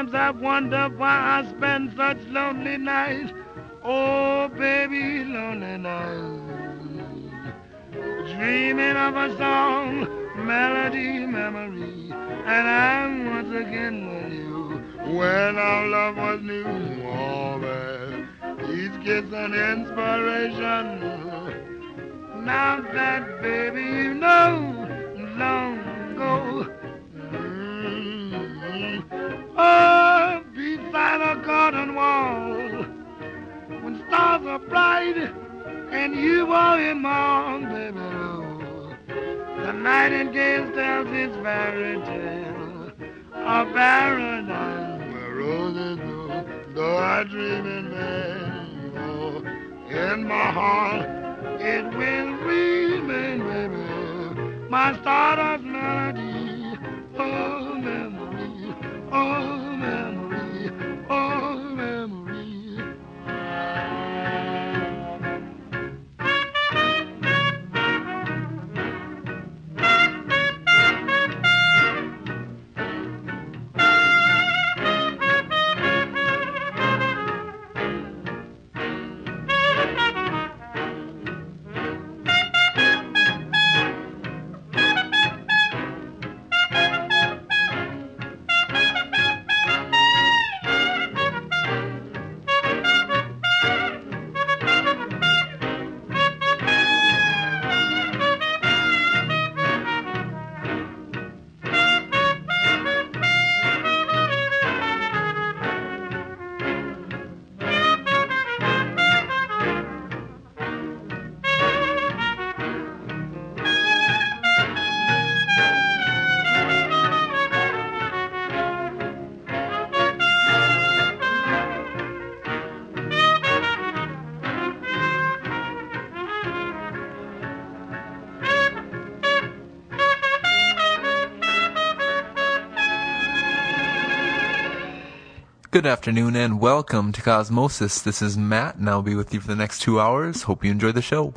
Sometimes I wonder why I spend such lonely nights. Oh, Good afternoon and welcome to Cosmosis. This is Matt and I'll be with you for the next two hours. Hope you enjoy the show.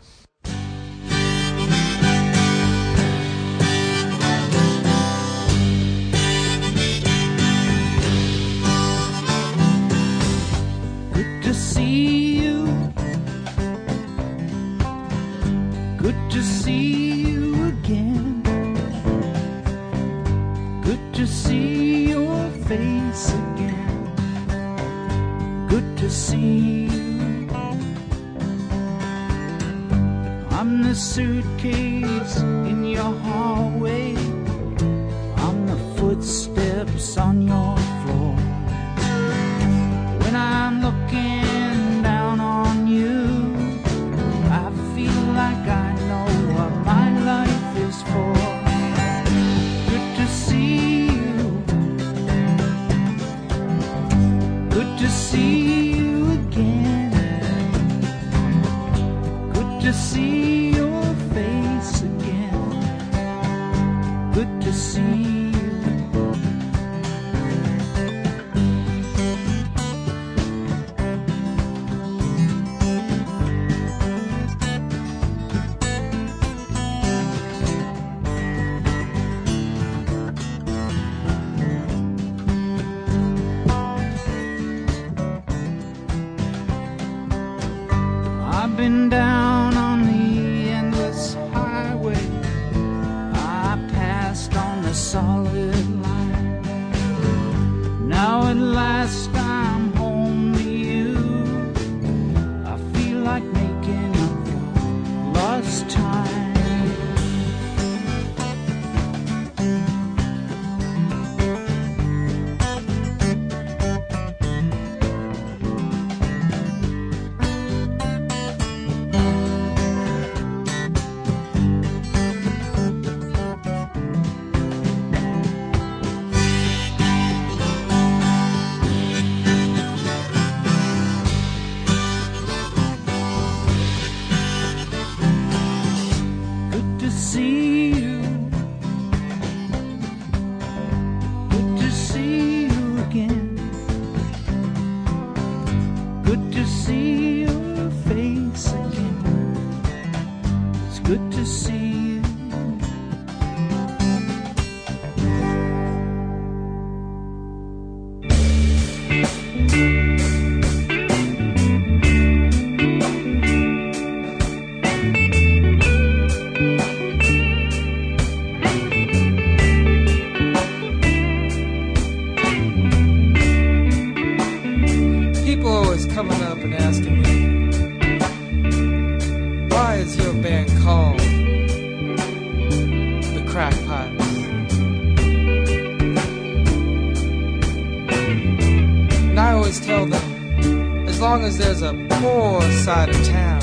Always tell them, as long as there's a poor side of town,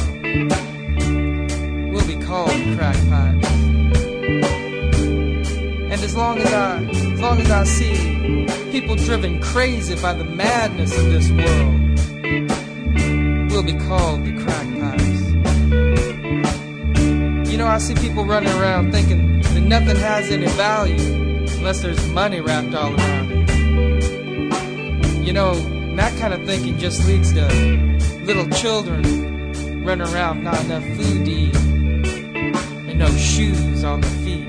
we'll be called the Crack And as long as I, as long as I see people driven crazy by the madness of this world, we'll be called the crackpots. You know, I see people running around thinking that nothing has any value unless there's money wrapped all around it. You know, that kind of thinking just leads to little children running around not enough food to eat and no shoes on their feet.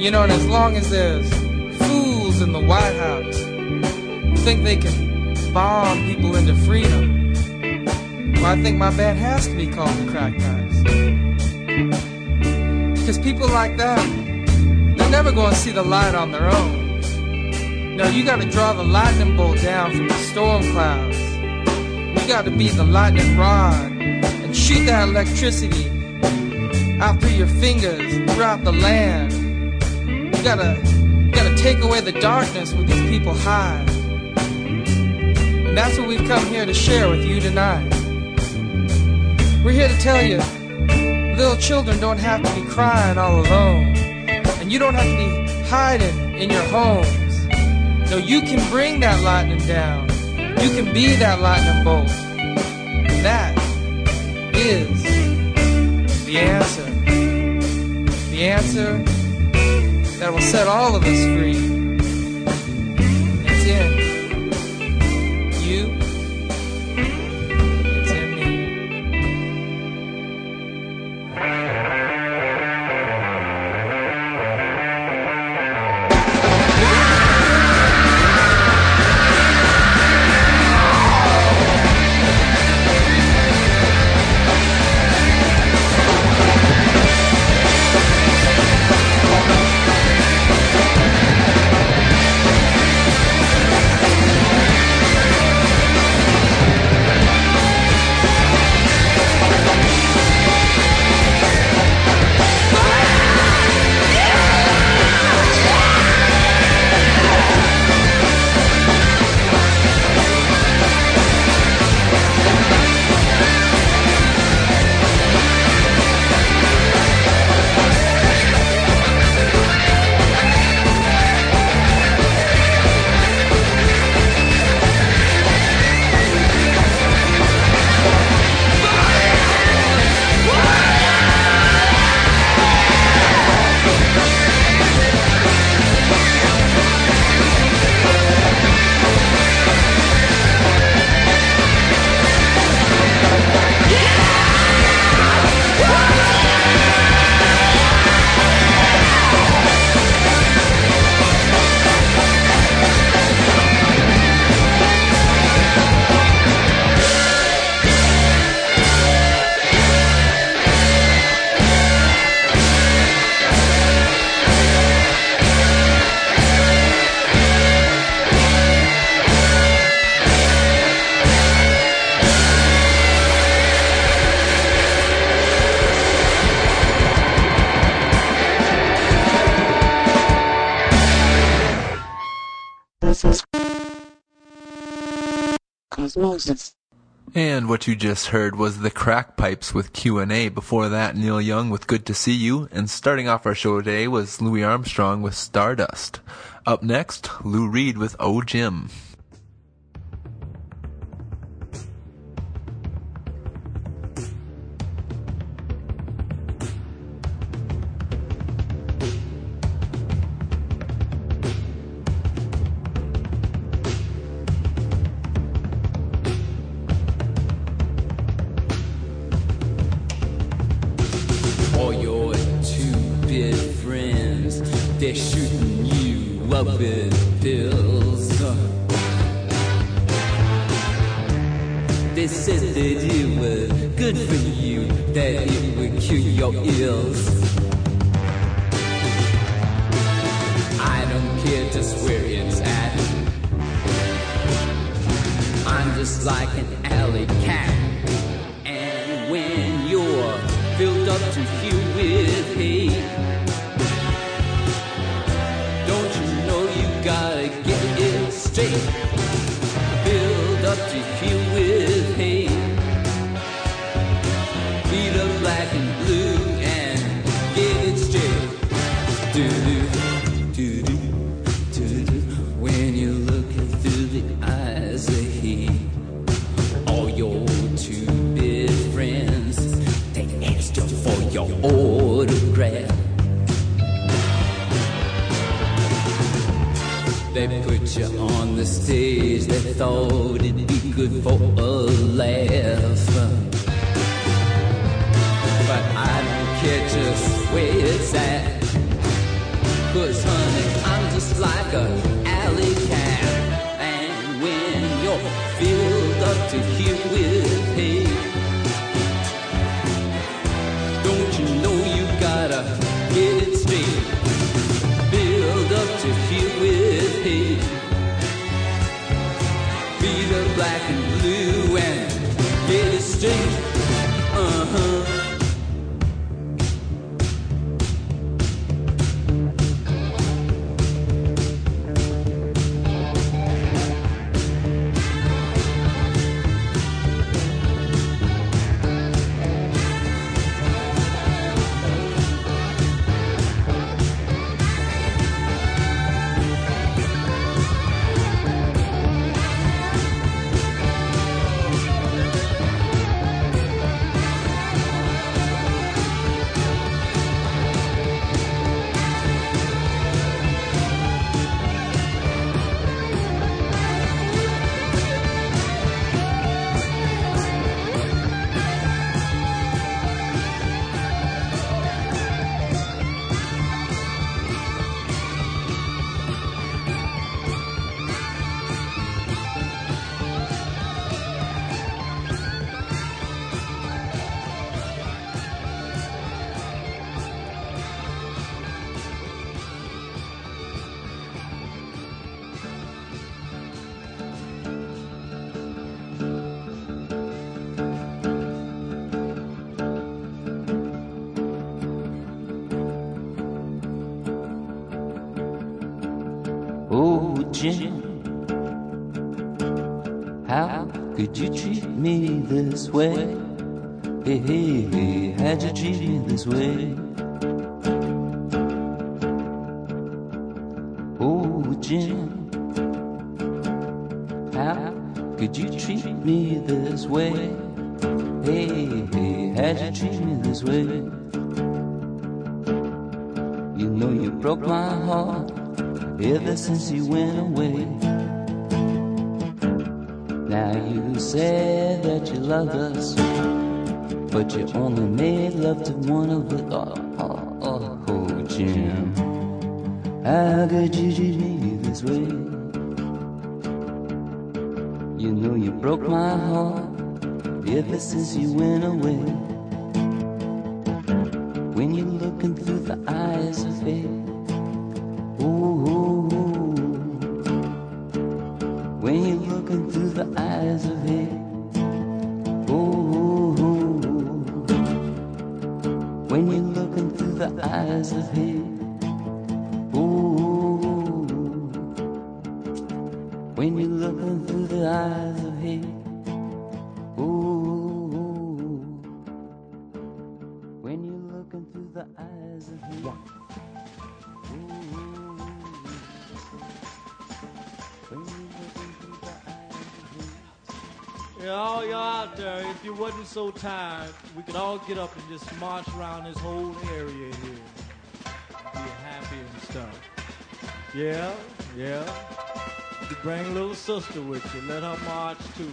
You know, and as long as there's fools in the White House think they can bomb people into freedom, well, I think my band has to be called the Crack Pipes. Because people like that, they're never going to see the light on their own. No, you got to draw the lightning bolt down from the storm clouds. You got to be the lightning rod and shoot that electricity out through your fingers throughout the land. You gotta, you gotta take away the darkness where these people hide. And that's what we've come here to share with you tonight. We're here to tell you, little children don't have to be crying all alone. And you don't have to be hiding in your homes. No, you can bring that lightning down. You can be that lightning bolt. That is the answer. The answer that will set all of us free. Cosmosis. And what you just heard was the Crack Pipes with Q&A. Before that, Neil Young with Good to See You. And starting off our show today was Louis Armstrong with Stardust. Up next, Lou Reed with Oh Jim. How could you treat me this way? Hey, hey, hey, how'd you treat me this way? Oh, Jim, how could you treat me this way? Hey, hey, how'd you treat me this way? You know you broke my heart ever since you went away. Said that you loved us, but you only made love to one of us. Oh, oh, oh, oh, Jim, how could you treat me this way? You know you broke my heart ever since you went away. You wasn't so tired, we could all get up and just march around this whole area here. Be happy and stuff. Yeah, yeah. You bring little sister with you. Let her march too.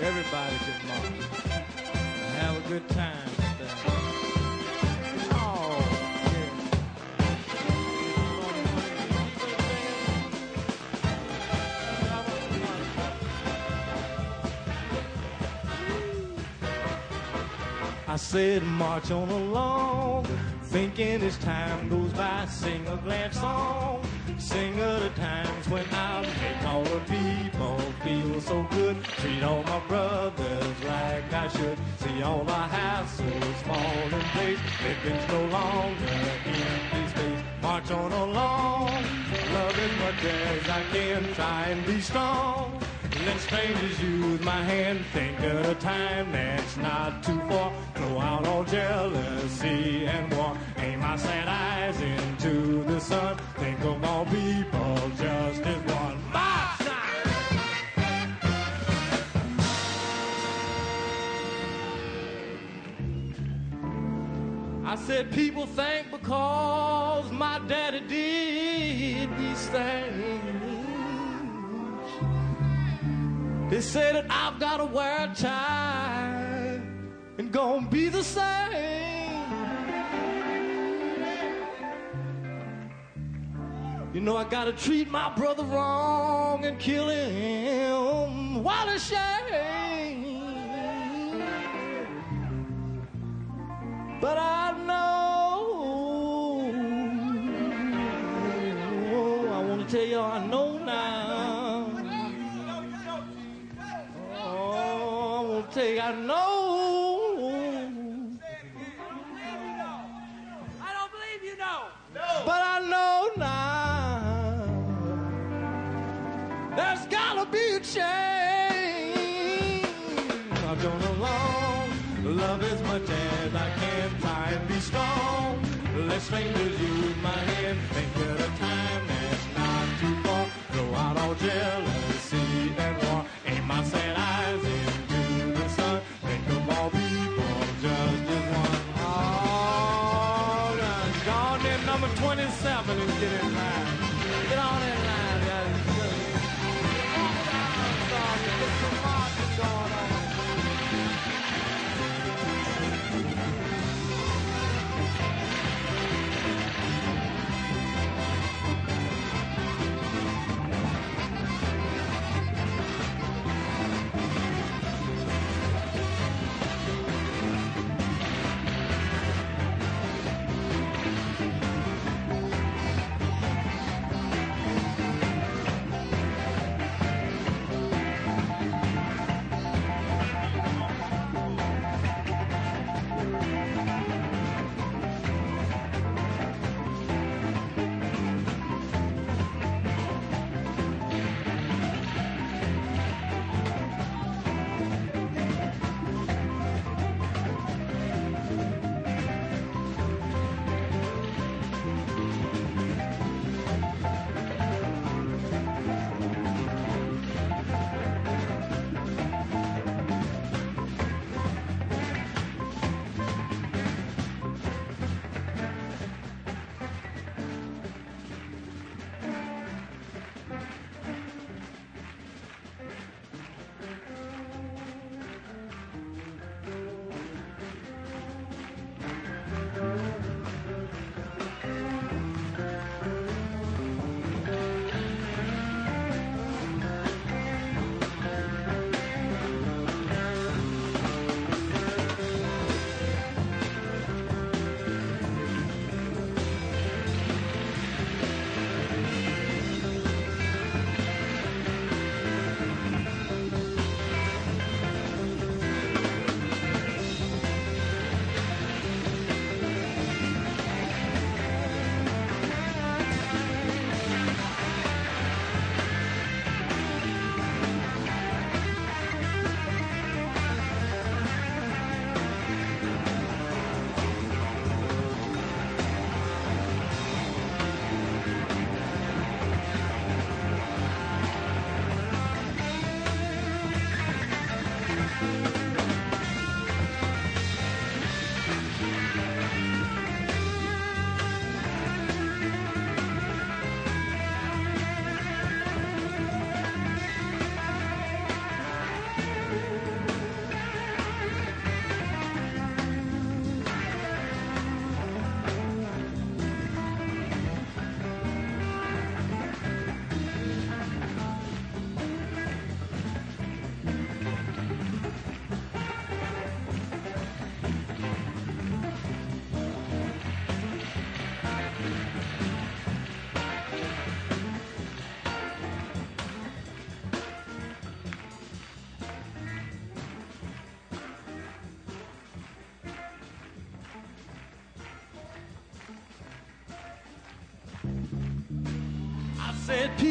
Everybody can march. And have a good time. I said, march on along, thinking as time goes by, sing a glad song. Sing of the times when I make all the people feel so good. Treat all my brothers like I should. See all the houses fall in place. Living's no longer empty space. March on along, love as much as I can. Try and be strong. Let strangers use my hand. Think of a time that's not too far. Throw out all jealousy and war. Aim my sad eyes into the sun. Think of all people just as one. March! I said people think because my daddy did these things. They say that I've got to wear a tie and gonna be the same. You know I gotta treat my brother wrong and kill him. What a shame. But I know, I wanna tell you I know now. Oh, I want to you, I know. I don't believe you know. But I know now. There's gotta be a change. I'm going along, love as much as I can. Try and be strong. Let strangers use my hand. Think of a time that's not too far. Throw out all jealousy and war. Aim my sad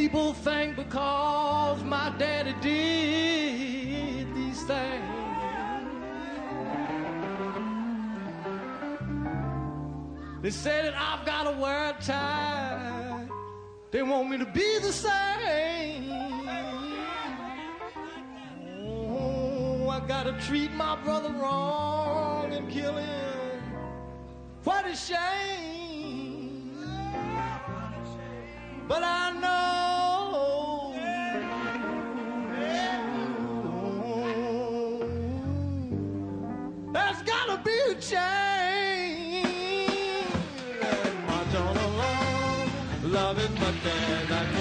people think because my daddy did these things? They say that I've got a tie. They want me to be the same. Oh, I gotta treat my brother wrong and kill him. What a shame. But I know. Dad. I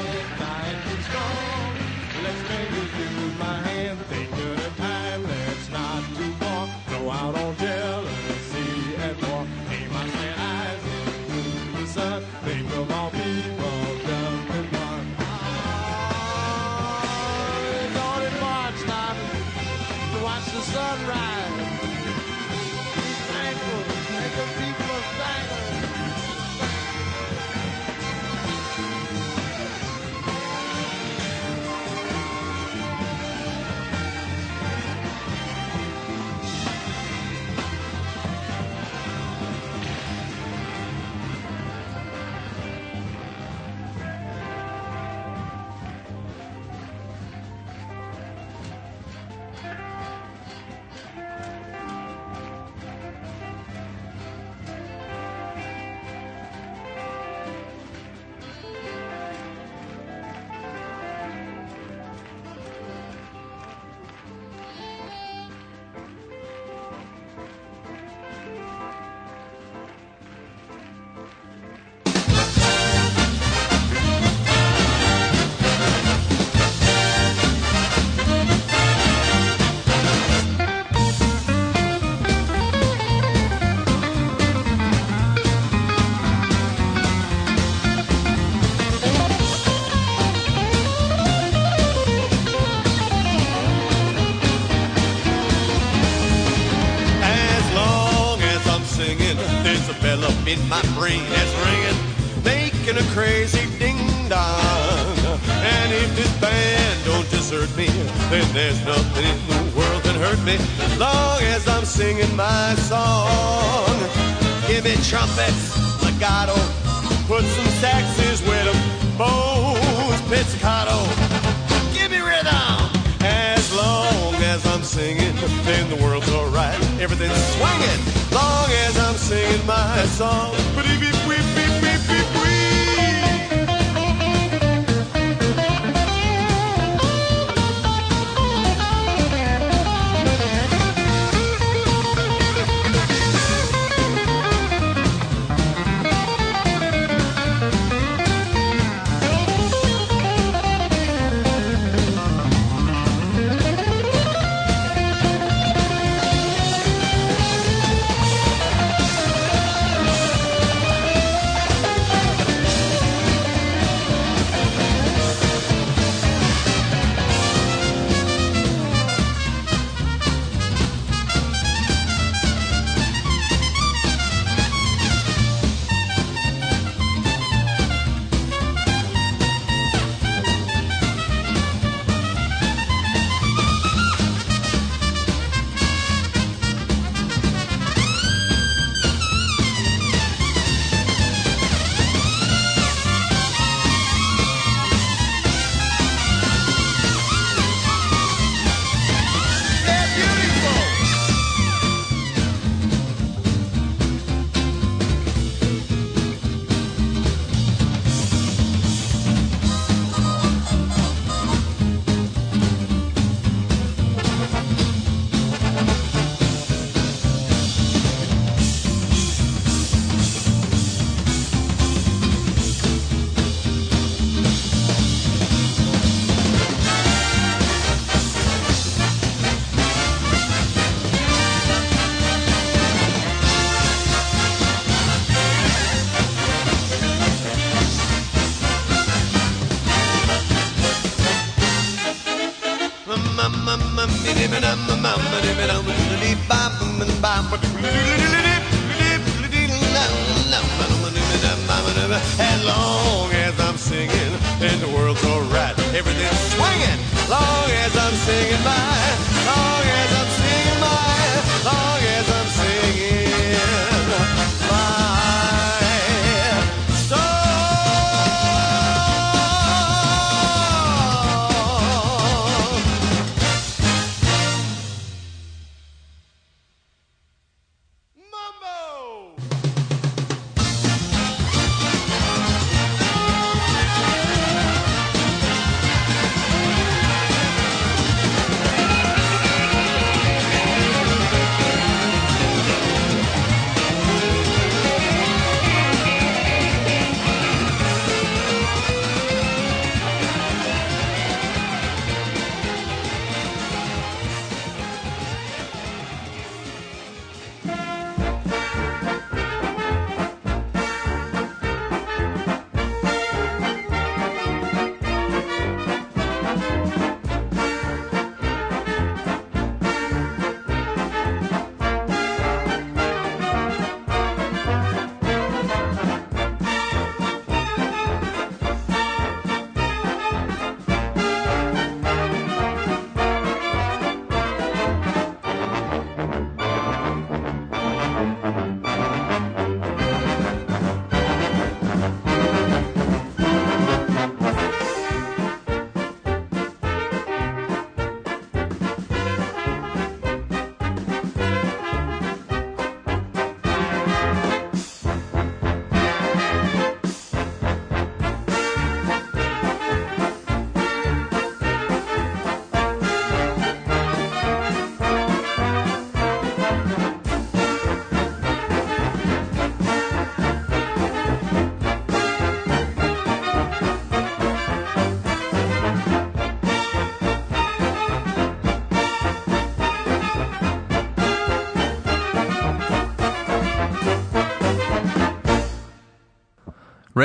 trumpets, legato, put some saxes with them, bows, pizzicato. Give me rhythm. As long as I'm singing, then the world's alright. Everything's swinging. Long as I'm singing my song. Beep, beep, beep,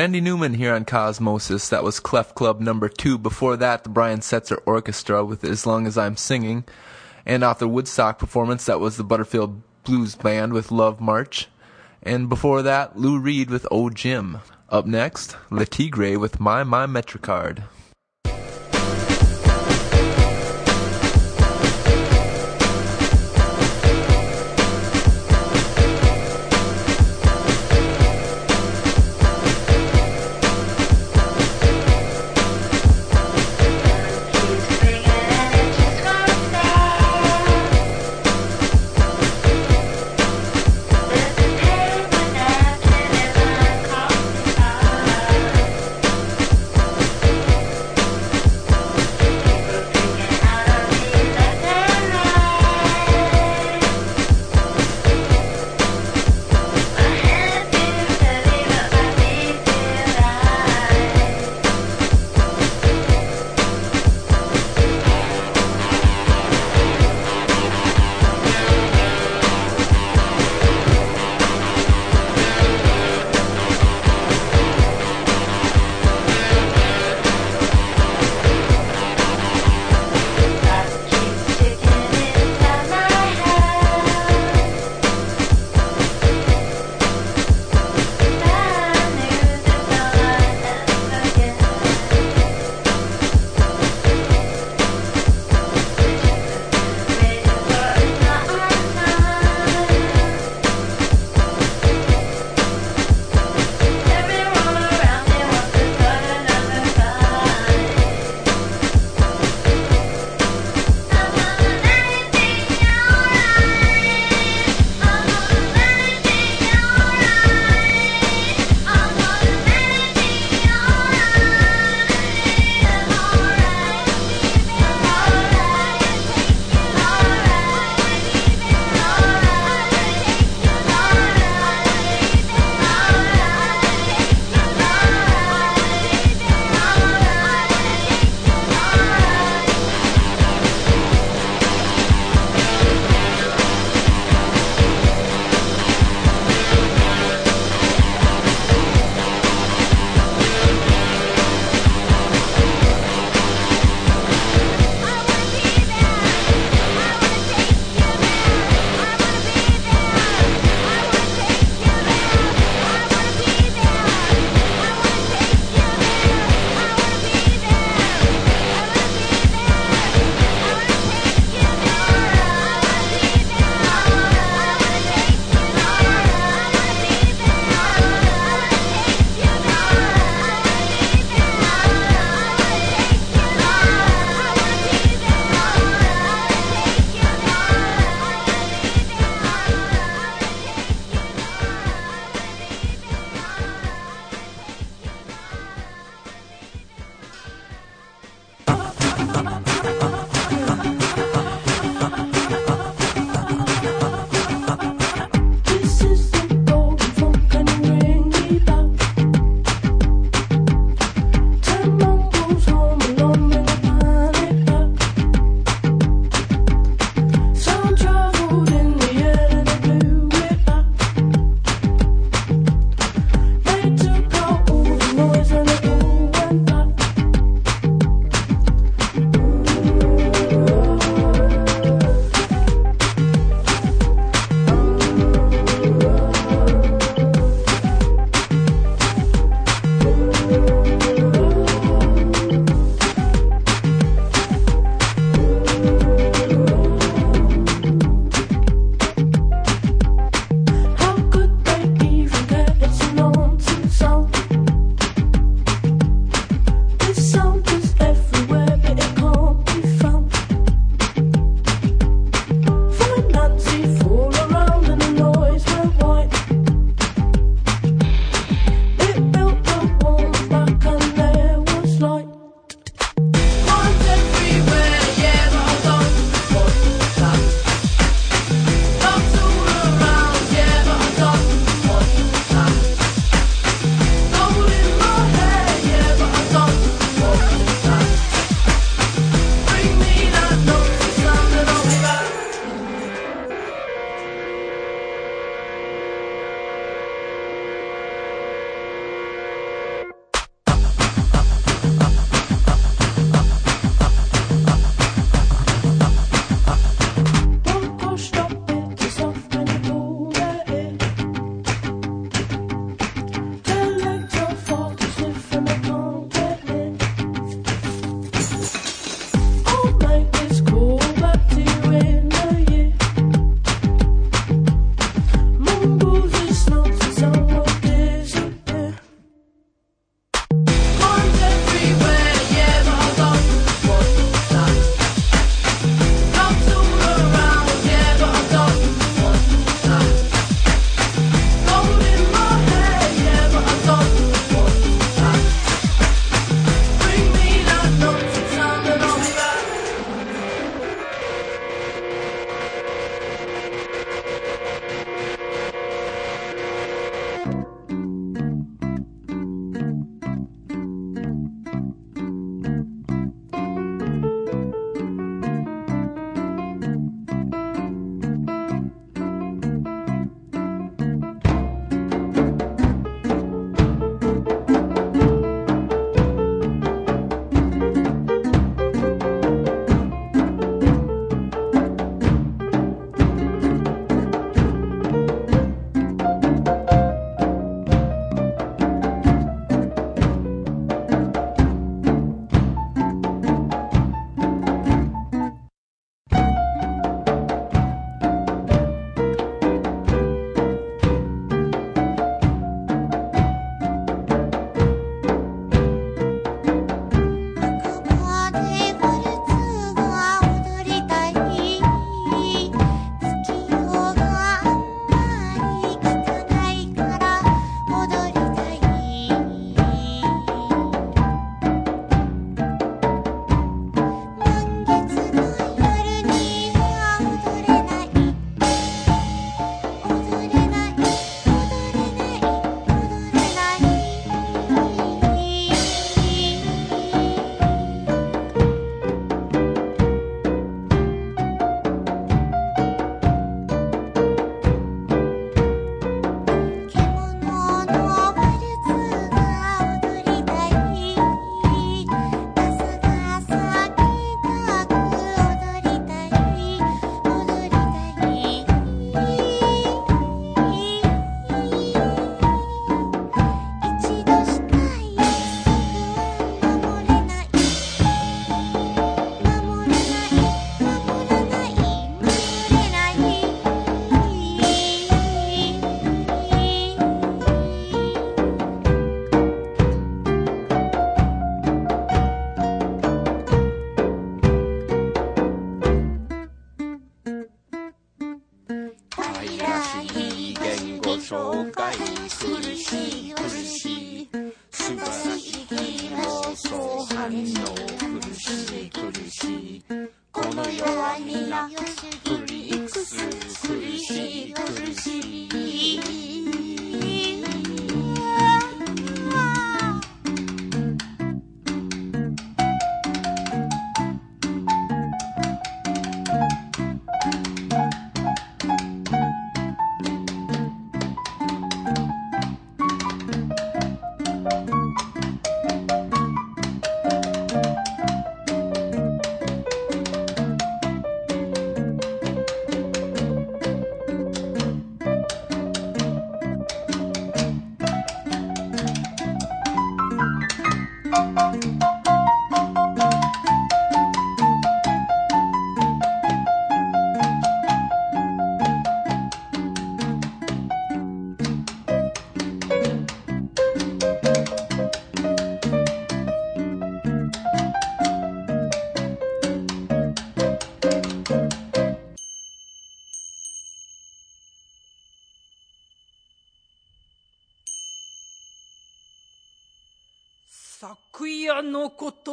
Randy Newman here on Cosmosis. That was Clef Club number two. Before that, the Brian Setzer Orchestra with As Long as I'm Singing. And off the Woodstock performance, that was the Butterfield Blues Band with Love March. And before that, Lou Reed with Oh Jim. Up next, Le Tigre with My My Metrocard.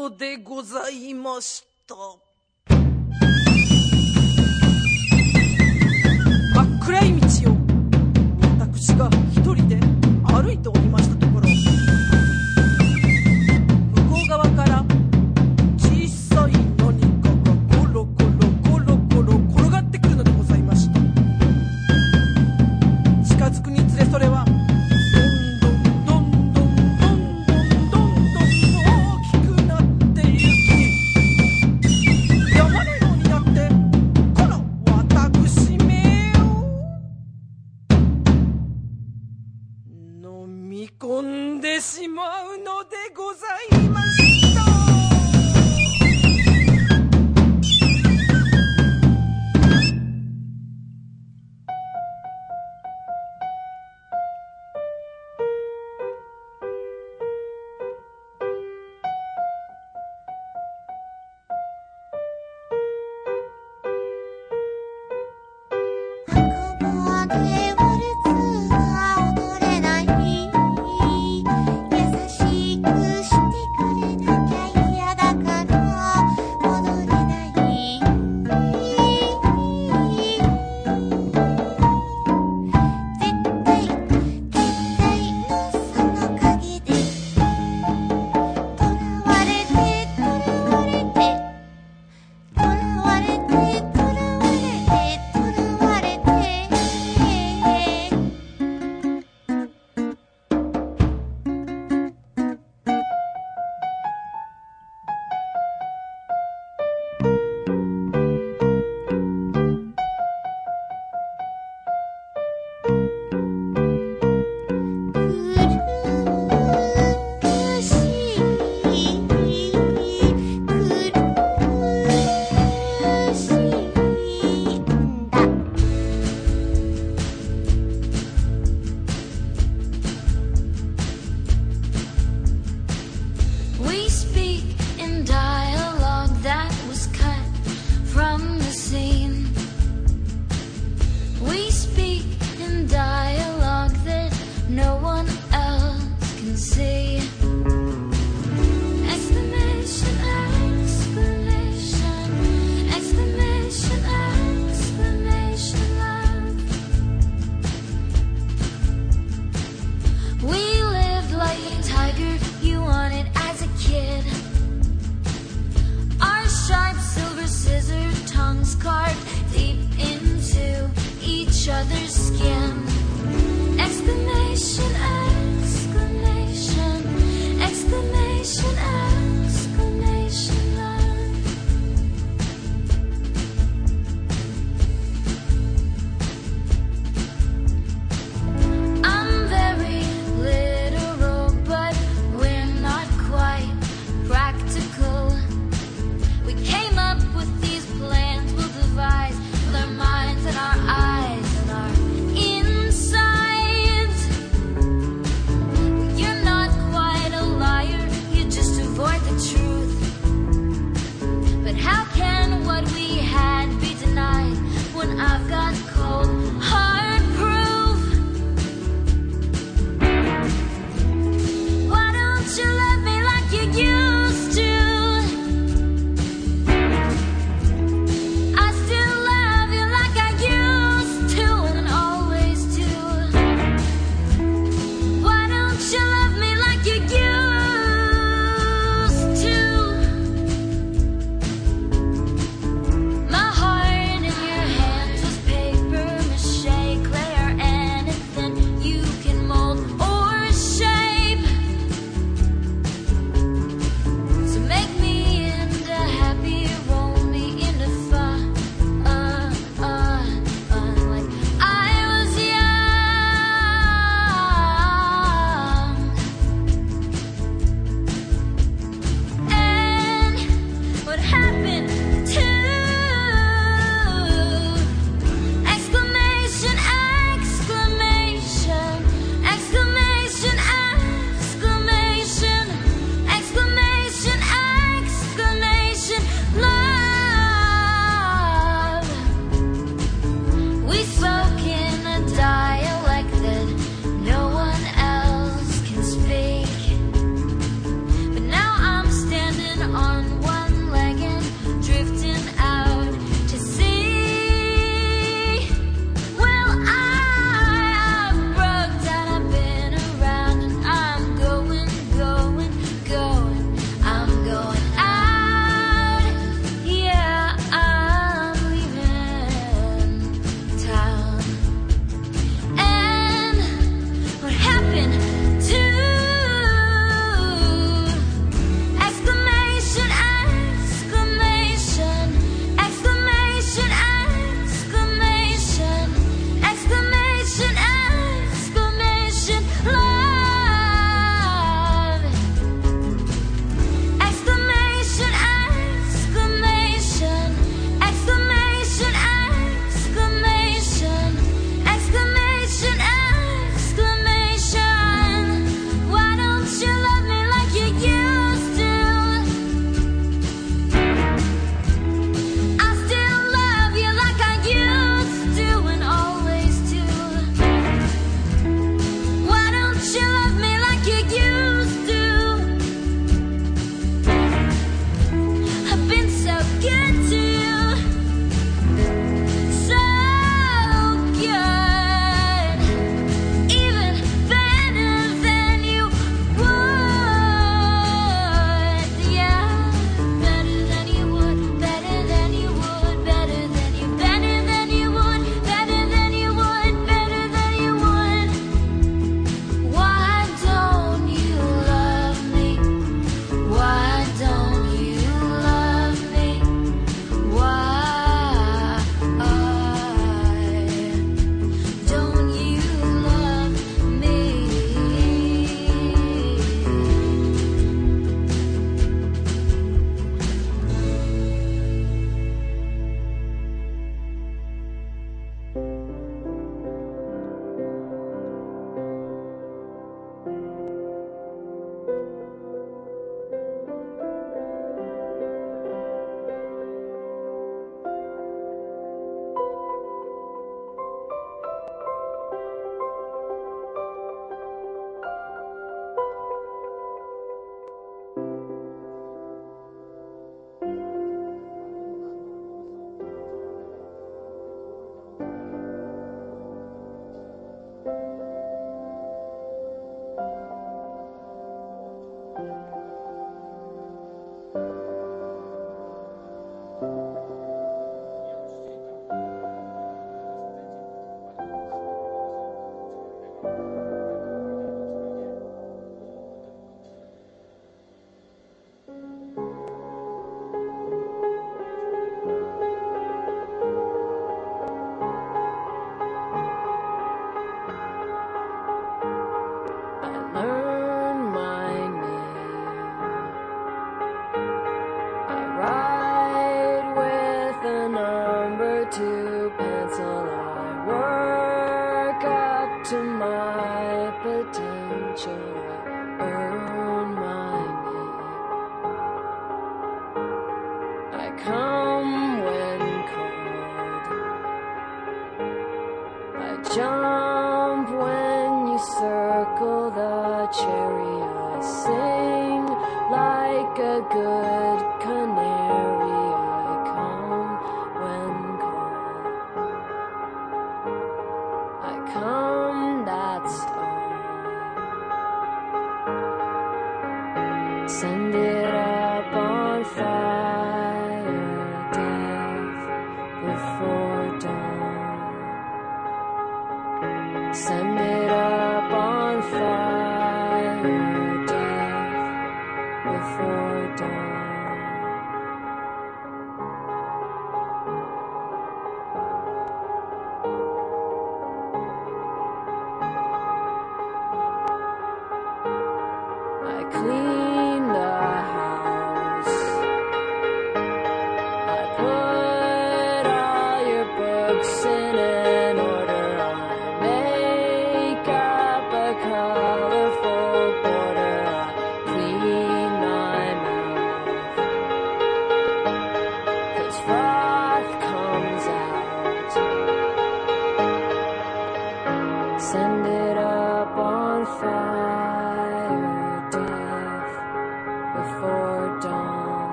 ことでございました。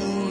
Registration,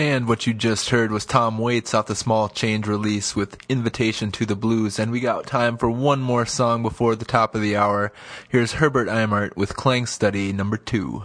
And what you just heard was Tom Waits off the Small Change release with Invitation to the Blues. And we got time for one more song before the top of the hour. Here's Herbert Eimert with Clang Study number two.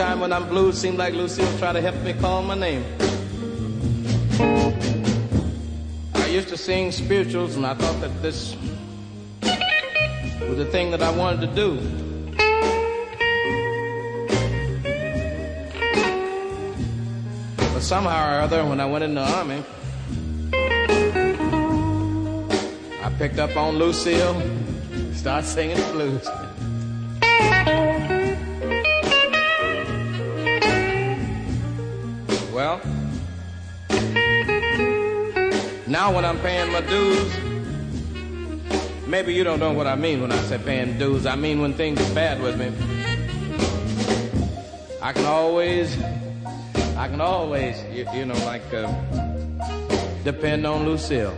Sometime when I'm blue, seems like Lucille try to help me call my name. I used to sing spirituals, and I thought that this was the thing that I wanted to do. But somehow or other, when I went in the army, I picked up on Lucille, started singing the blues. Now when I'm paying my dues, maybe you don't know what I mean when I say paying dues. I mean when things are bad with me. I can always, I can always, you, you know, like uh, depend on Lucille.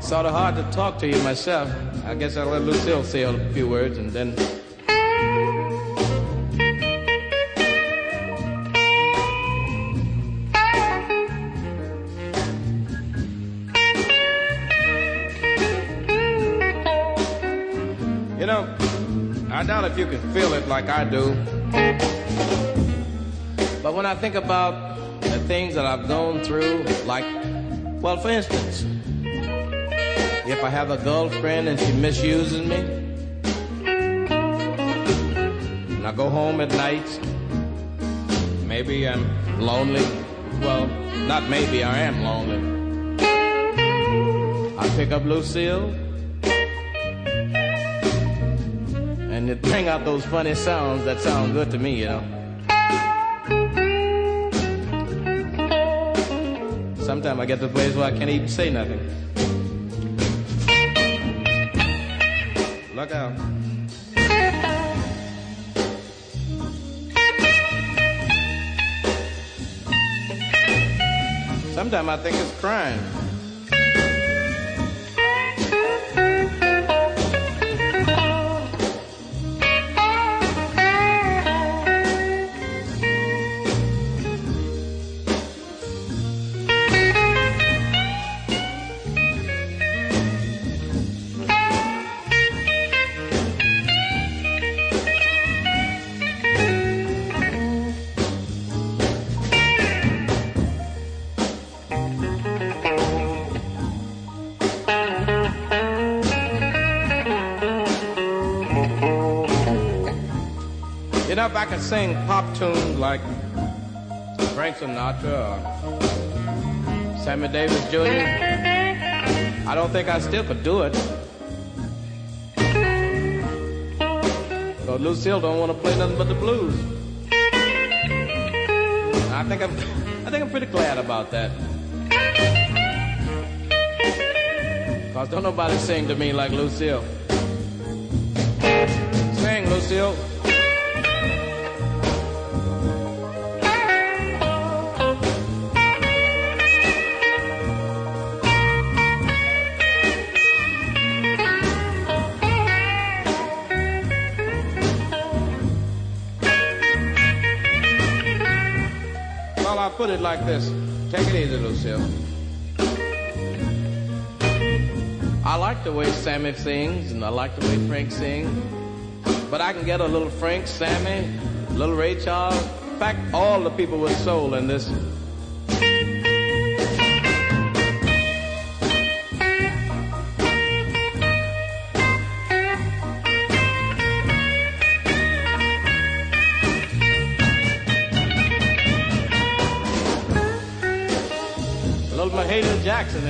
Sort of hard to talk to you myself. I guess I'll let Lucille say a few words and then. If you can feel it like I do. But when I think about the things that I've gone through, like, well, for instance, if I have a girlfriend and she misuses me, and I go home at night, maybe I'm lonely. Well, not maybe, I am lonely. I pick up Lucille, and it bring out those funny sounds that sound good to me, you know. Sometimes I get to a place where I can't even say nothing. Look out. Sometimes I think it's crying. I could sing pop tunes like Frank Sinatra or Sammy Davis Jr., I don't think I still could do it. Because Lucille don't want to play nothing but the blues. I think I'm, I think I'm pretty glad about that. Because don't nobody sing to me like Lucille. Sing, Lucille. It like this. Take it easy, Lucille. I like the way Sammy sings, and I like the way Frank sings. But I can get a little Frank, Sammy, little Ray Charles. In fact, all the people with soul in this.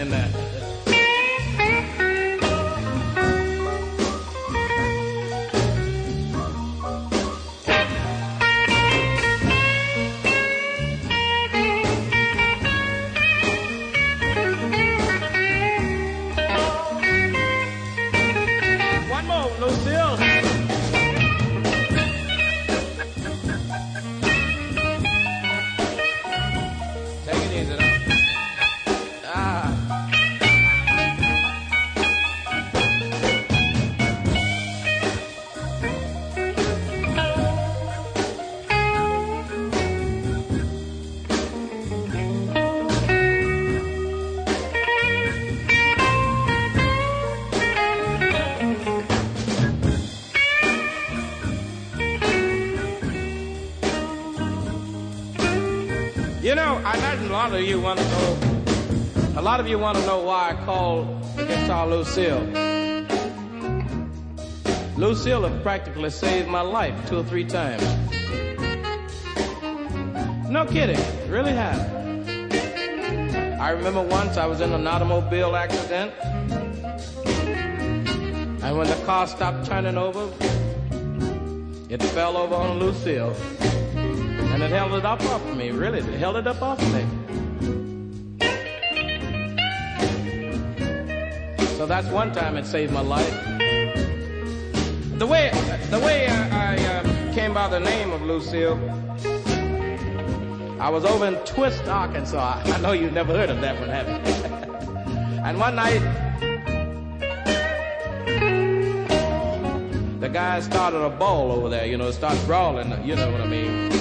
In there. Lot of you want to know why I call the guitar Lucille. Lucille have practically saved my life two or three times. No kidding, really have. I remember once I was in an automobile accident, and when the car stopped turning over, it fell over on Lucille. And it held it up off me, really. It held it up off me. That's one time it saved my life. The way, the way I, I uh, came by the name of Lucille, I was over in Twist, Arkansas. I know you've never heard of that one, have you? and one night, the guy started a ball over there, you know, it started brawling, you know what I mean.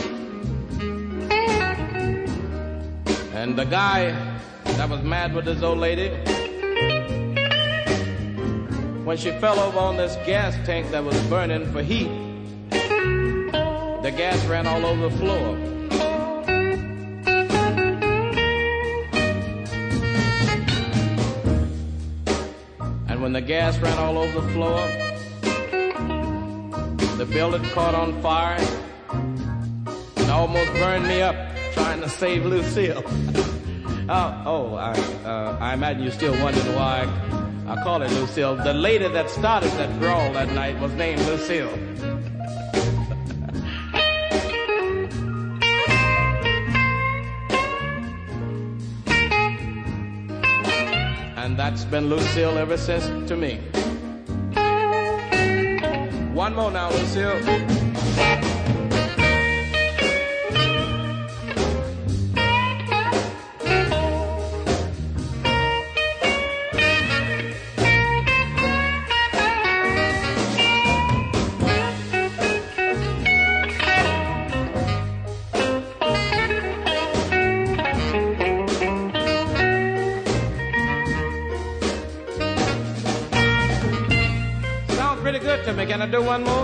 And the guy that was mad with this old lady, when she fell over on this gas tank that was burning for heat, the gas ran all over the floor. And when the gas ran all over the floor, the building caught on fire and almost burned me up trying to save Lucille. oh, oh I, uh, I imagine you're still wondering why I call it Lucille. The lady that started that brawl that night was named Lucille. and that's been Lucille ever since to me. One more now, Lucille. One more?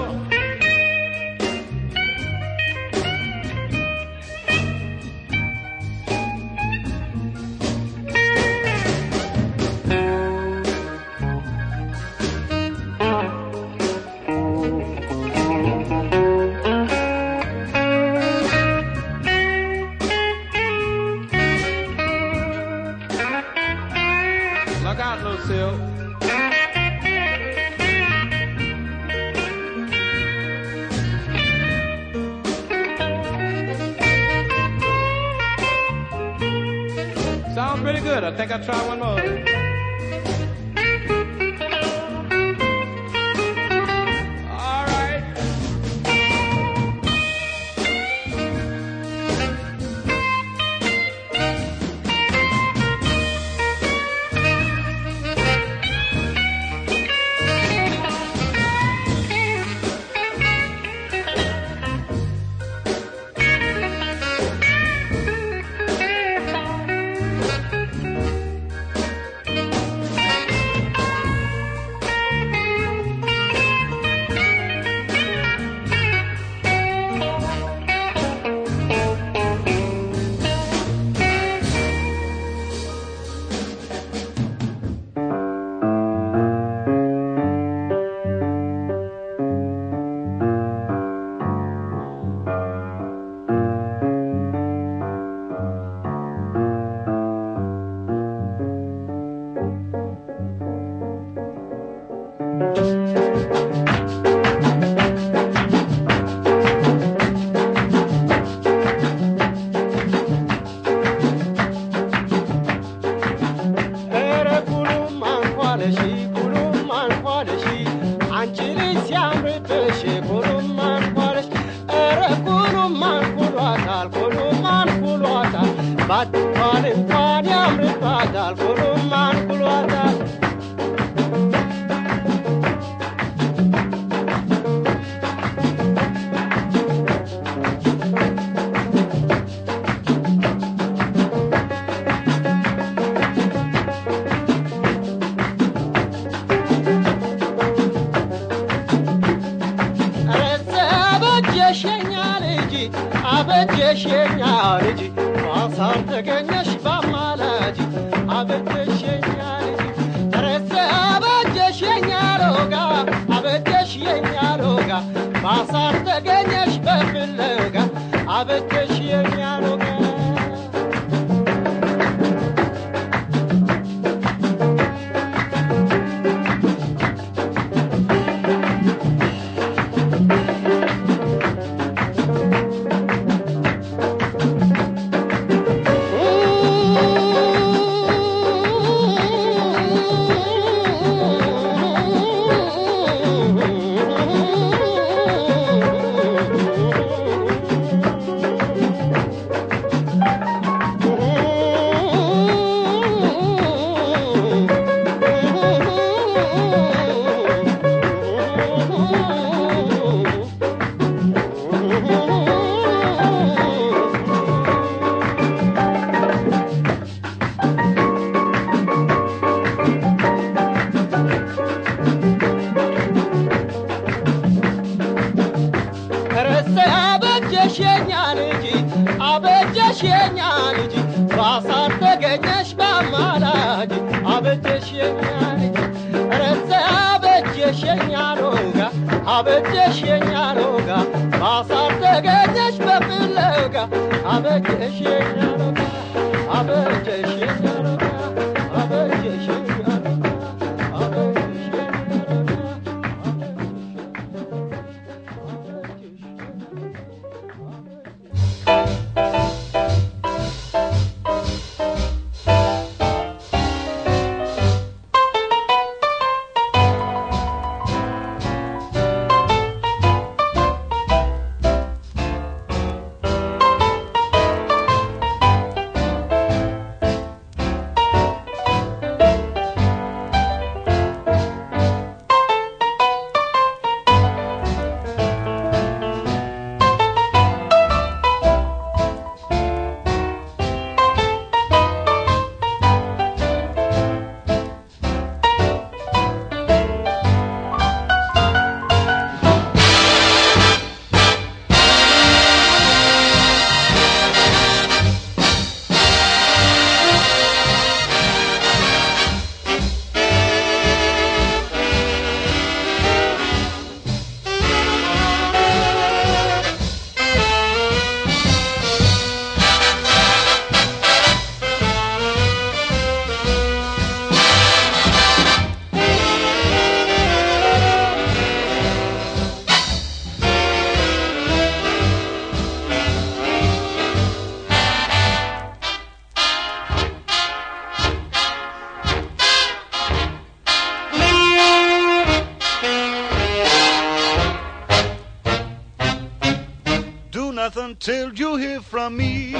Till you hear from me.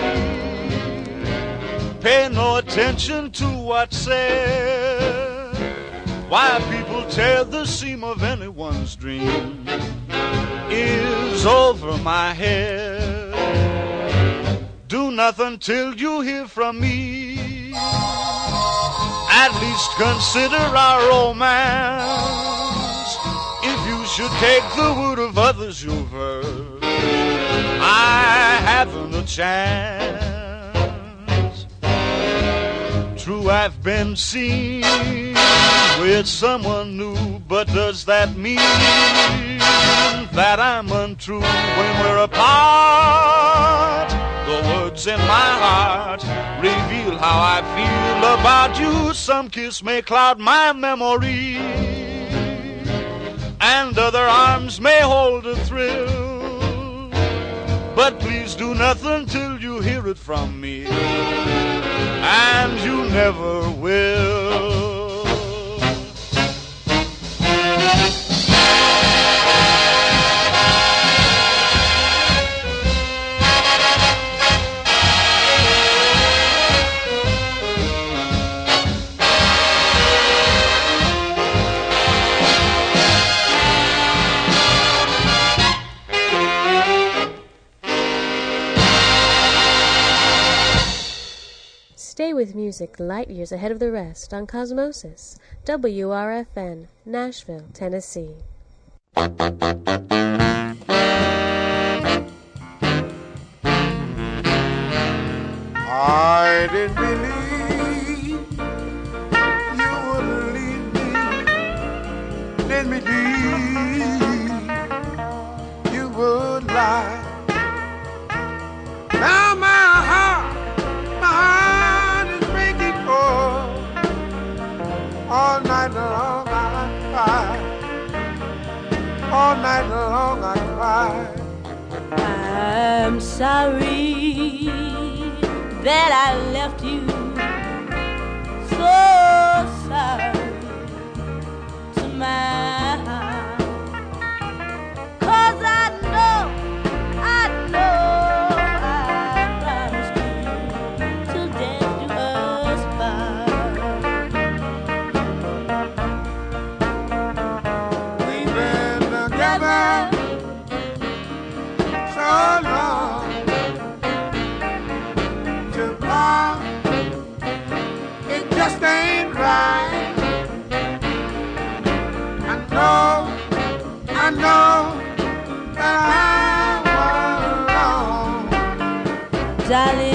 Pay no attention to what's said. Why people tear the seam of anyone's dream is over my head. Do nothing till you hear from me. At least consider our romance. If you should take the word of others you've heard, chance. True, I've been seen with someone new, but does that mean that I'm untrue when we're apart? The words in my heart reveal how I feel about you. Some kiss may cloud my memory, and other arms may hold a thrill but please do nothing till you hear it from me, and you never will. with music light years ahead of the rest on Cosmosis, WRFN, Nashville, Tennessee. I didn't believe all night long I cried. I'm sorry that I left you so sorry to my. ya le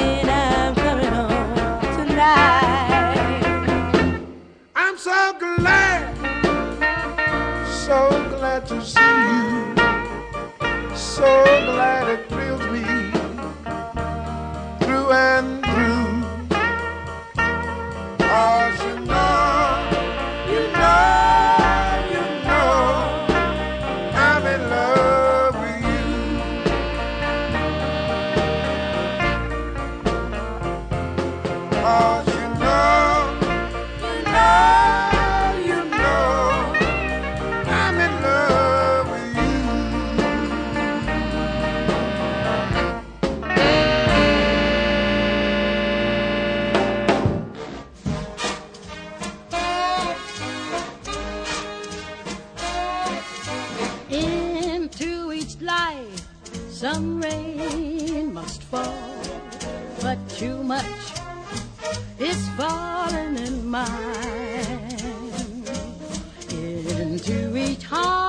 reach home.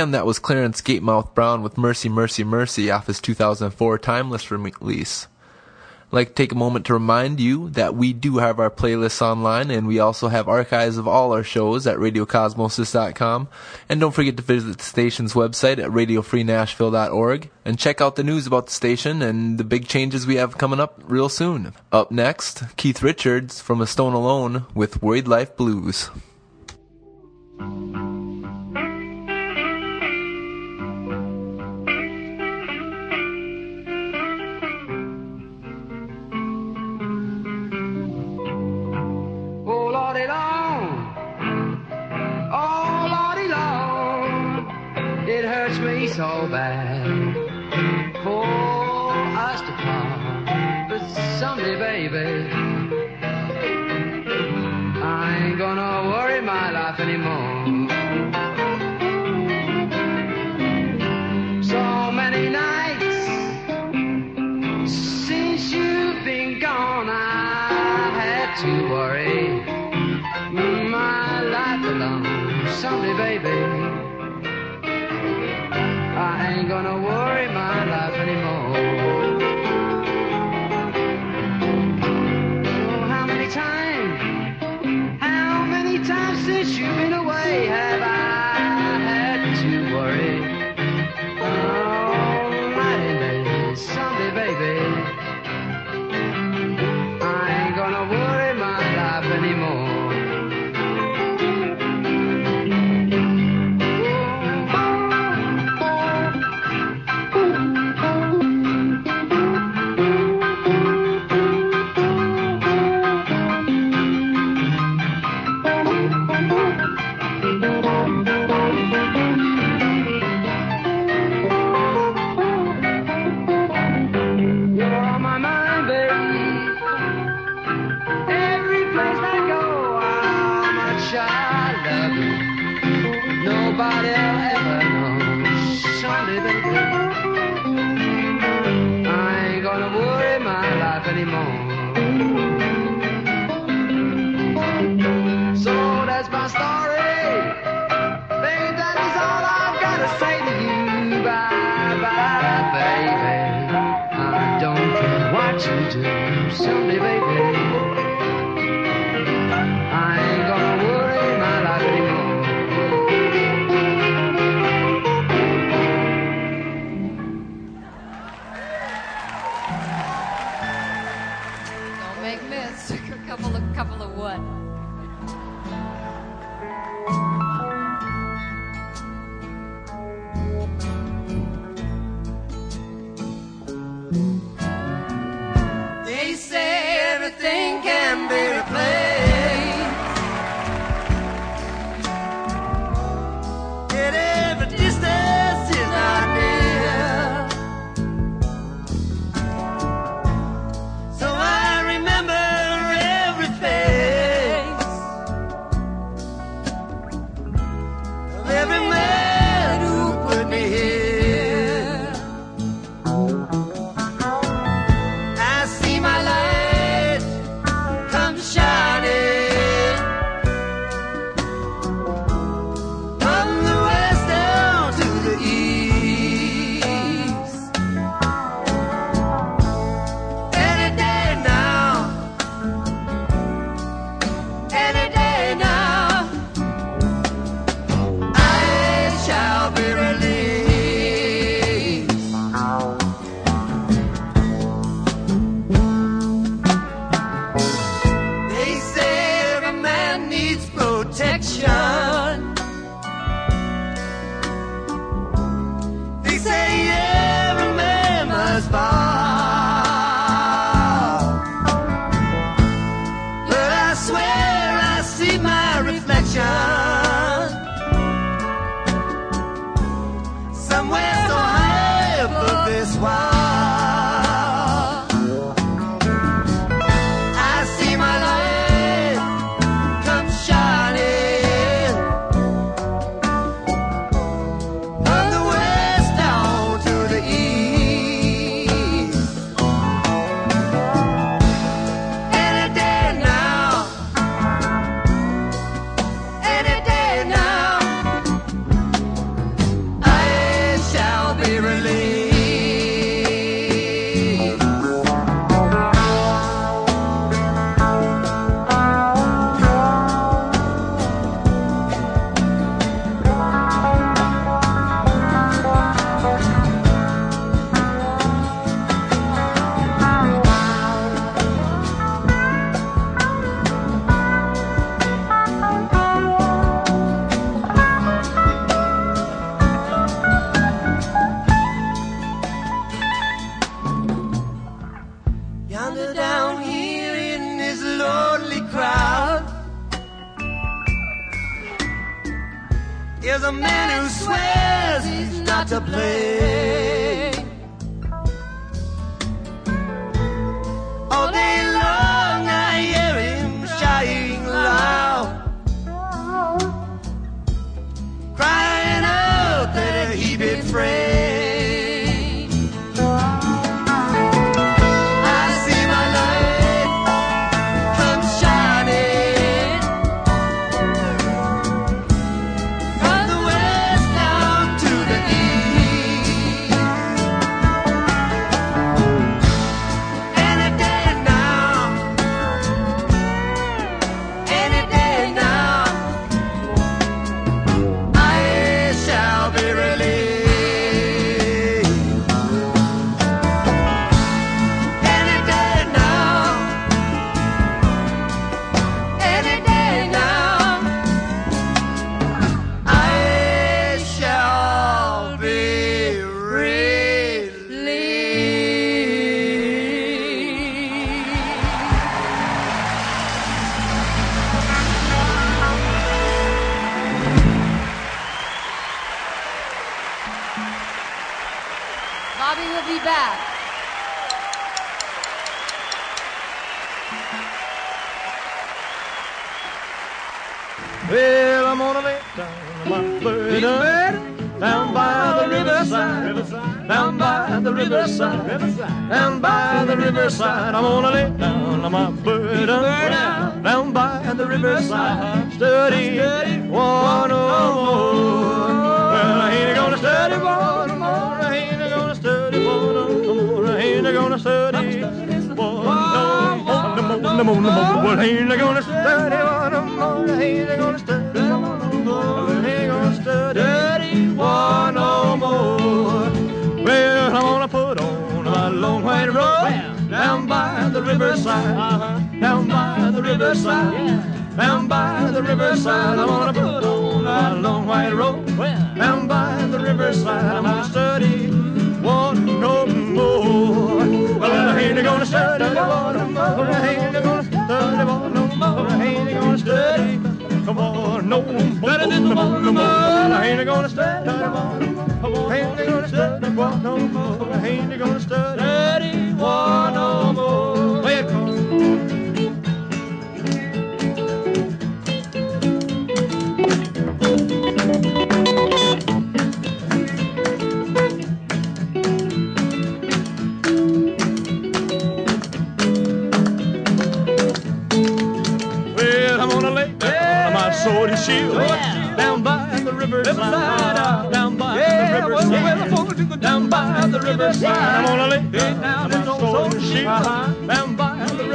That was Clarence Gatemouth Brown with Mercy, Mercy, Mercy off his 2004 Timeless release. I'd like to take a moment to remind you that we do have our playlists online and we also have archives of all our shows at radiocosmosis.com. And don't forget to visit the station's website at radiofreenashville.org and check out the news about the station and the big changes we have coming up real soon. Up next, Keith Richards from A Stone Alone with Worried Life Blues. so bad for us to part. But someday, baby.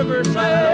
Riverside.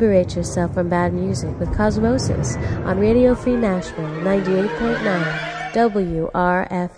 Liberate yourself from bad music with Cosmosis on Radio Free Nashville 98.9 WRFN.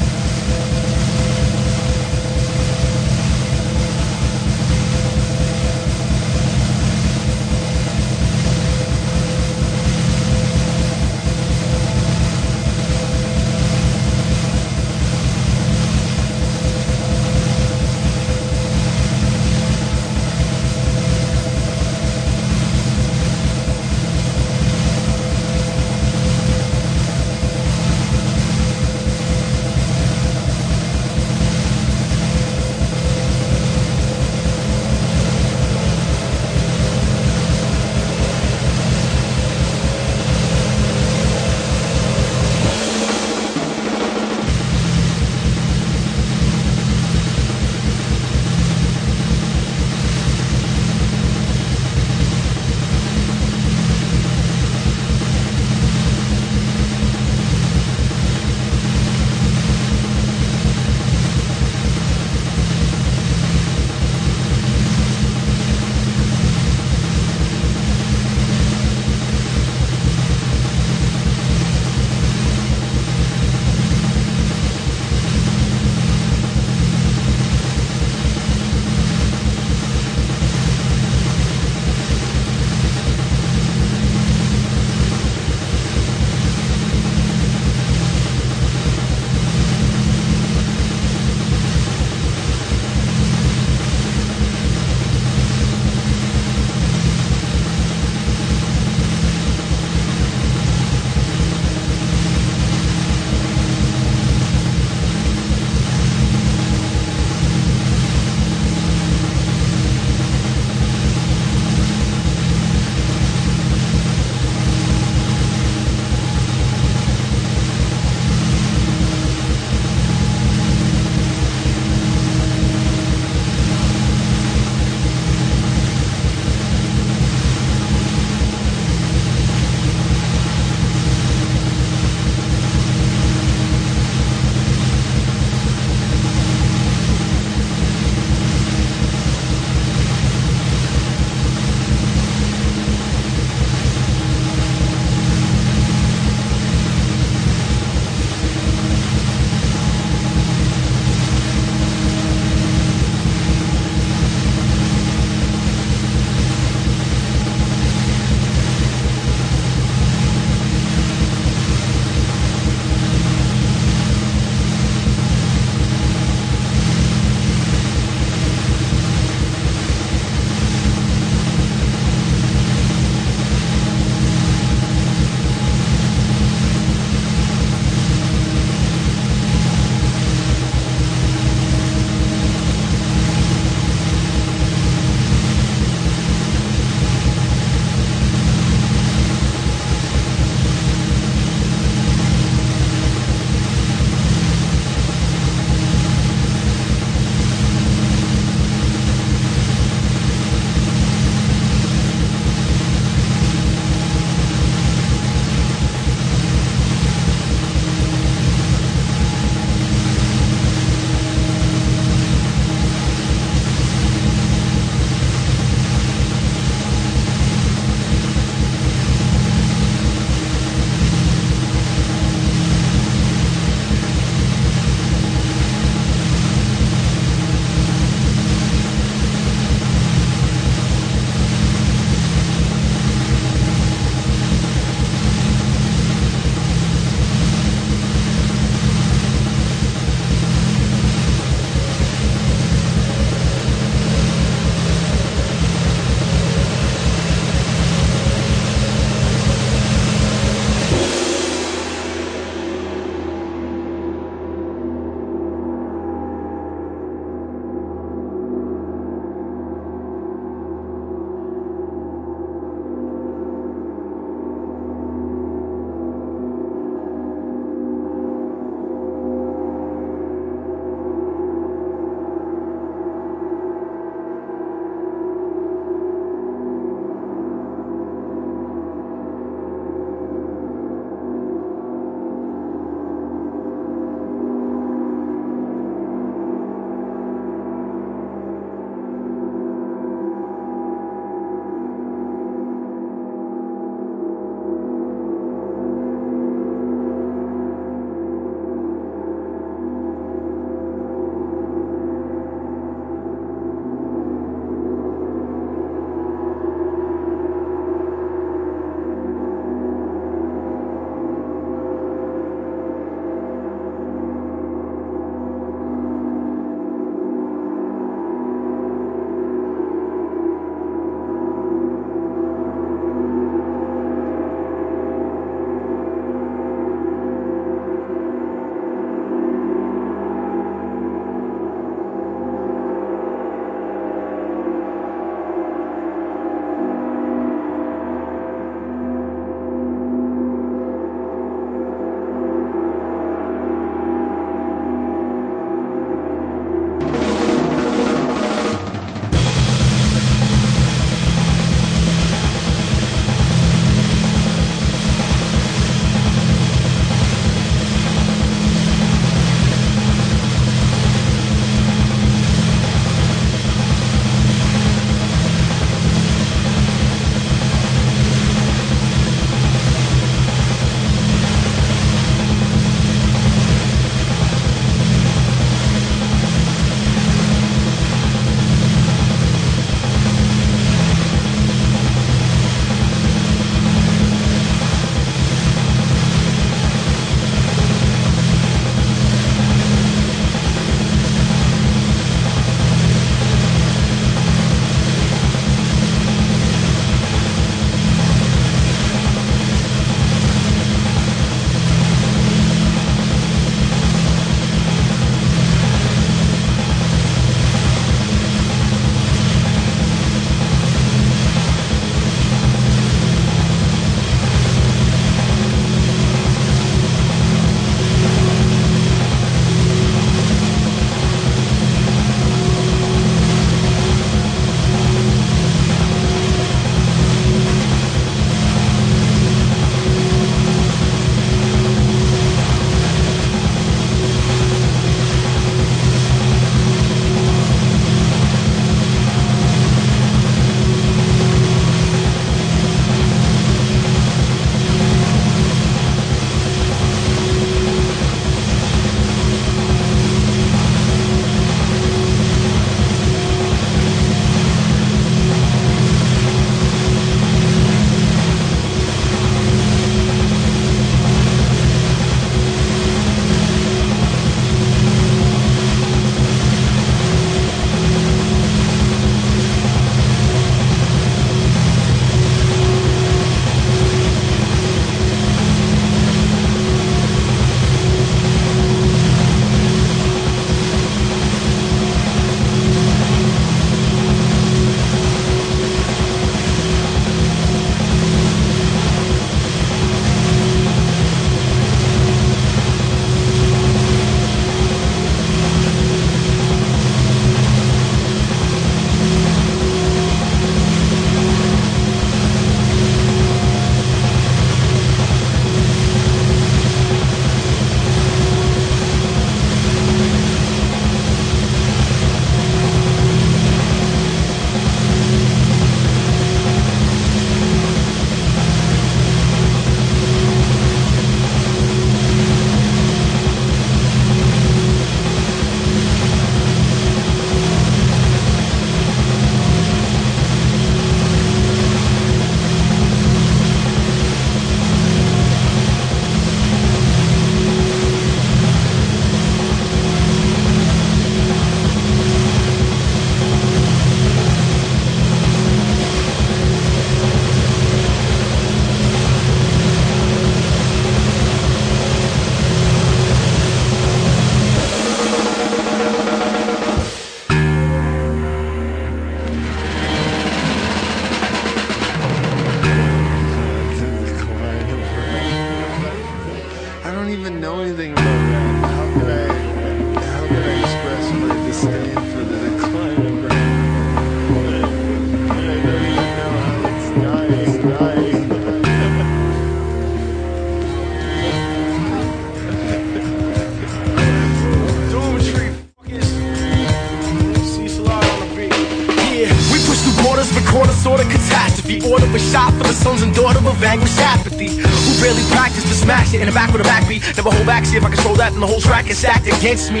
In the back with a backbeat. Never hold back, see if I control that, and the whole track is stacked against me.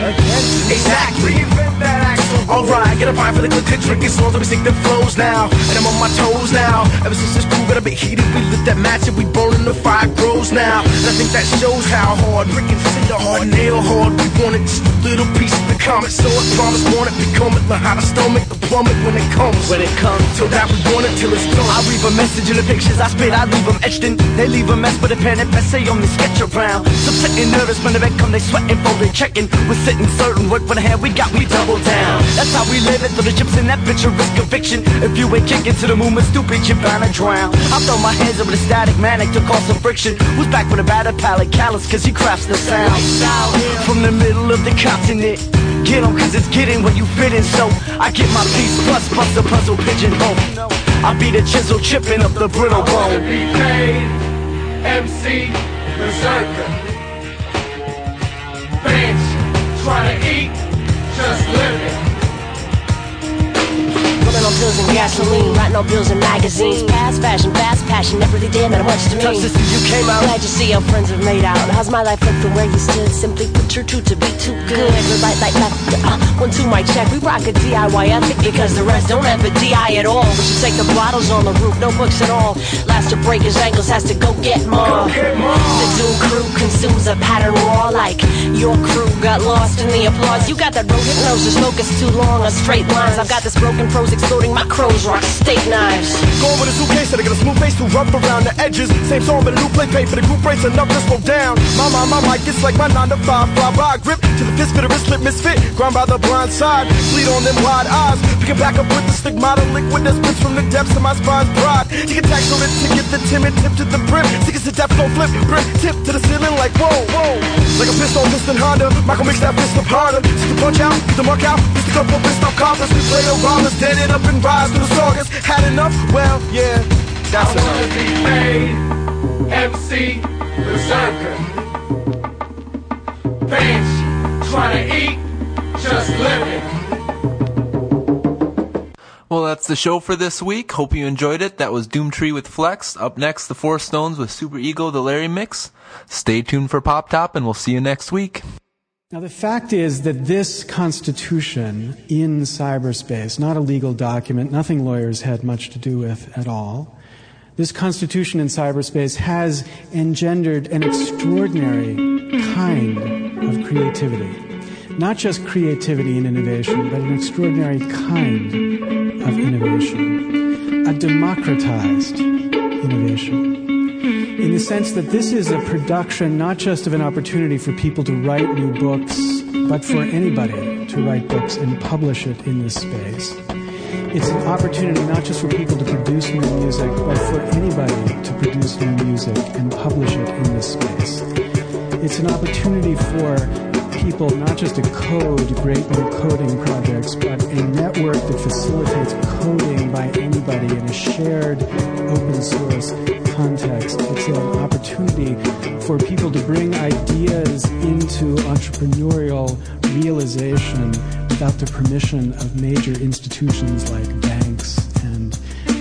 Exactly. Alright, get a pint for the click, drinking songs, let me sing the flows now. And I'm on my toes now. Ever since this crew got a bit heated, we lit that match and we burning the fire grows now. And I think that shows how hard, freaking cinder hard, nail hard. We wanted just a little piece of the comet, so I promise want it, become it, learn how to stomach plummet when it comes. When it comes, so that we want it till it's done. I leave a message in the pictures I spit, I leave them etched in. They leave a mess with a pen and essay on me sketch around. Some sitting nervous when the vet come, they sweating, folding, checking. We're sitting certain, work for the hand we got, we double down. That's how we live it, throw the chips in that picture, risk conviction. If you ain't kicking to the movement, stupid, you're bound to drown. I throw my hands over the static, manic to cause some friction. Who's back with a batter palate, callous, cause he crafts the sound. From the middle of the continent. Get 'em cause it's getting where you fit in, so I get my piece plus plus the puzzle pigeonhole. I be the chisel chipping up the brittle bone. be paid, MC, Berserker. Bench, try to eat, just living. Women on pills and gasoline, writing on bills and magazines. Mm. Fast fashion, fast passion, never really did matter much to me. Tough sister, you came out. Glad you see our friends have made out. How's my life look from where you stood? Simply put, you're to be too good. We're right like left, uh, one two mic check. We rock a DIY ethic because the rest don't have a DI at all. We should take the bottles on the roof, no books at all. Last to break his ankles has to go get more. The Doom crew consumes a pattern raw like your crew got lost in the applause. You got that road hypnosis, focus too long on straight lines. I've got this broken prose exploding my crows, rock steak knives. Going with a suitcase and I got a smooth face to rub around the edges. Same song, but a new play, pay for the group rates enough to slow down. My, my, my mic, it's like my 9 to 5, fly by, grip to the fist, bit of wristlet, misfit, grind by the blind side, bleed on them wide eyes. Picking back up with the stigmata liquid that spits from the depths of my spine's pride. Take a tax on it to get the timid tip to the brim. Stick to that flow flip, brim, tip to the ceiling like whoa, whoa. Like a pistol, piston Honda, Michael makes that fist up harder. Stick the punch out, get the mark out, the cup up, fist off coffers. We play Obama's, dead it up and rise to the sagas. Had enough? Well, yeah, that's I wanna be made MC Berserker. Trying to eat, just living. Well, that's the show for this week. Hope you enjoyed it. That was Doomtree with Flex. Up next, the Four Stones with Super Ego, the Larry Mix. Stay tuned for Pop Top, and we'll see you next week. Now, the fact is that this constitution in cyberspace, not a legal document, nothing lawyers had much to do with at all, this constitution in cyberspace has engendered an extraordinary kind of creativity. Not just creativity and innovation, but an extraordinary kind of innovation. A democratized innovation in the sense that this is a production not just of an opportunity for people to write new books, but for anybody to write books and publish it in this space. It's an opportunity not just for people to produce new music, but for anybody to produce new music and publish it in this space. It's an opportunity for people not just to code great new coding projects, but a network that facilitates coding by anybody in a shared open source context. It's an opportunity for people to bring ideas into entrepreneurial realization without the permission of major institutions like banks and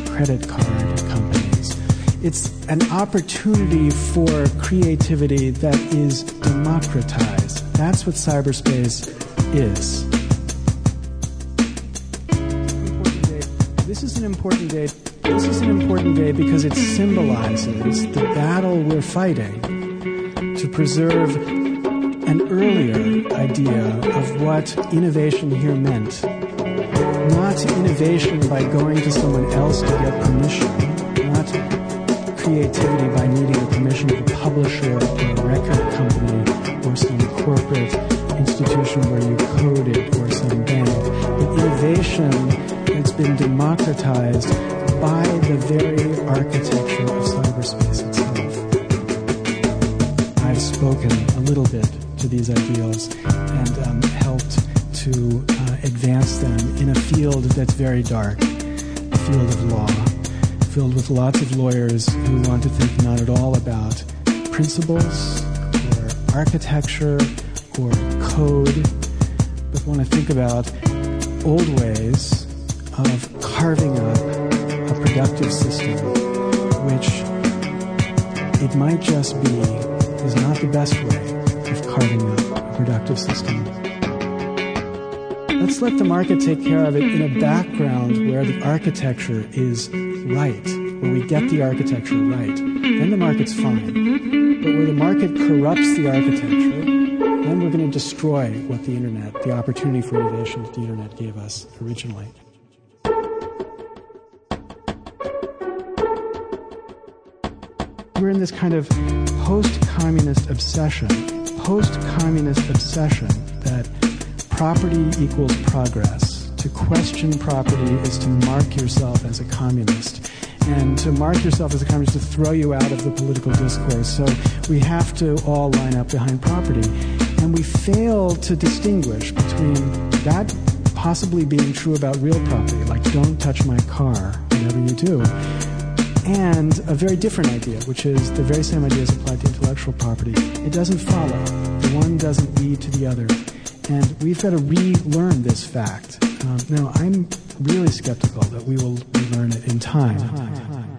credit card companies. It's an opportunity for creativity that is democratized. That's what cyberspace is. This is an important day. This is an important day because it symbolizes the battle we're fighting to preserve an earlier idea of what innovation here meant. Not innovation by going to someone else to get permission, not creativity by needing the permission of a publisher or a record company or some corporate institution where you coded or some bank, but innovation that's been democratized by the very architecture of cyberspace itself. I've spoken a little bit to these ideals and um, helped to uh, advance them in a field that's very dark, a field of law, filled with lots of lawyers who want to think not at all about principles architecture or code, but want to think about old ways of carving up a productive system, which it might just be is not the best way of carving up a productive system. Let's let the market take care of it in a background where the architecture is right, where we get the architecture right. Then the market's fine. But where the market corrupts the architecture, then we're going to destroy what the internet, the opportunity for innovation that the internet gave us originally. We're in this kind of post communist obsession, post communist obsession that property equals progress. To question property is to mark yourself as a communist. And to mark yourself as a communist to throw you out of the political discourse. So we have to all line up behind property. And we fail to distinguish between that possibly being true about real property, like don't touch my car, whatever you do, and a very different idea, which is the very same idea as applied to intellectual property. It doesn't follow. The one doesn't lead to the other. And we've got to relearn this fact. Um, now, I'm really skeptical that we will learn it in time.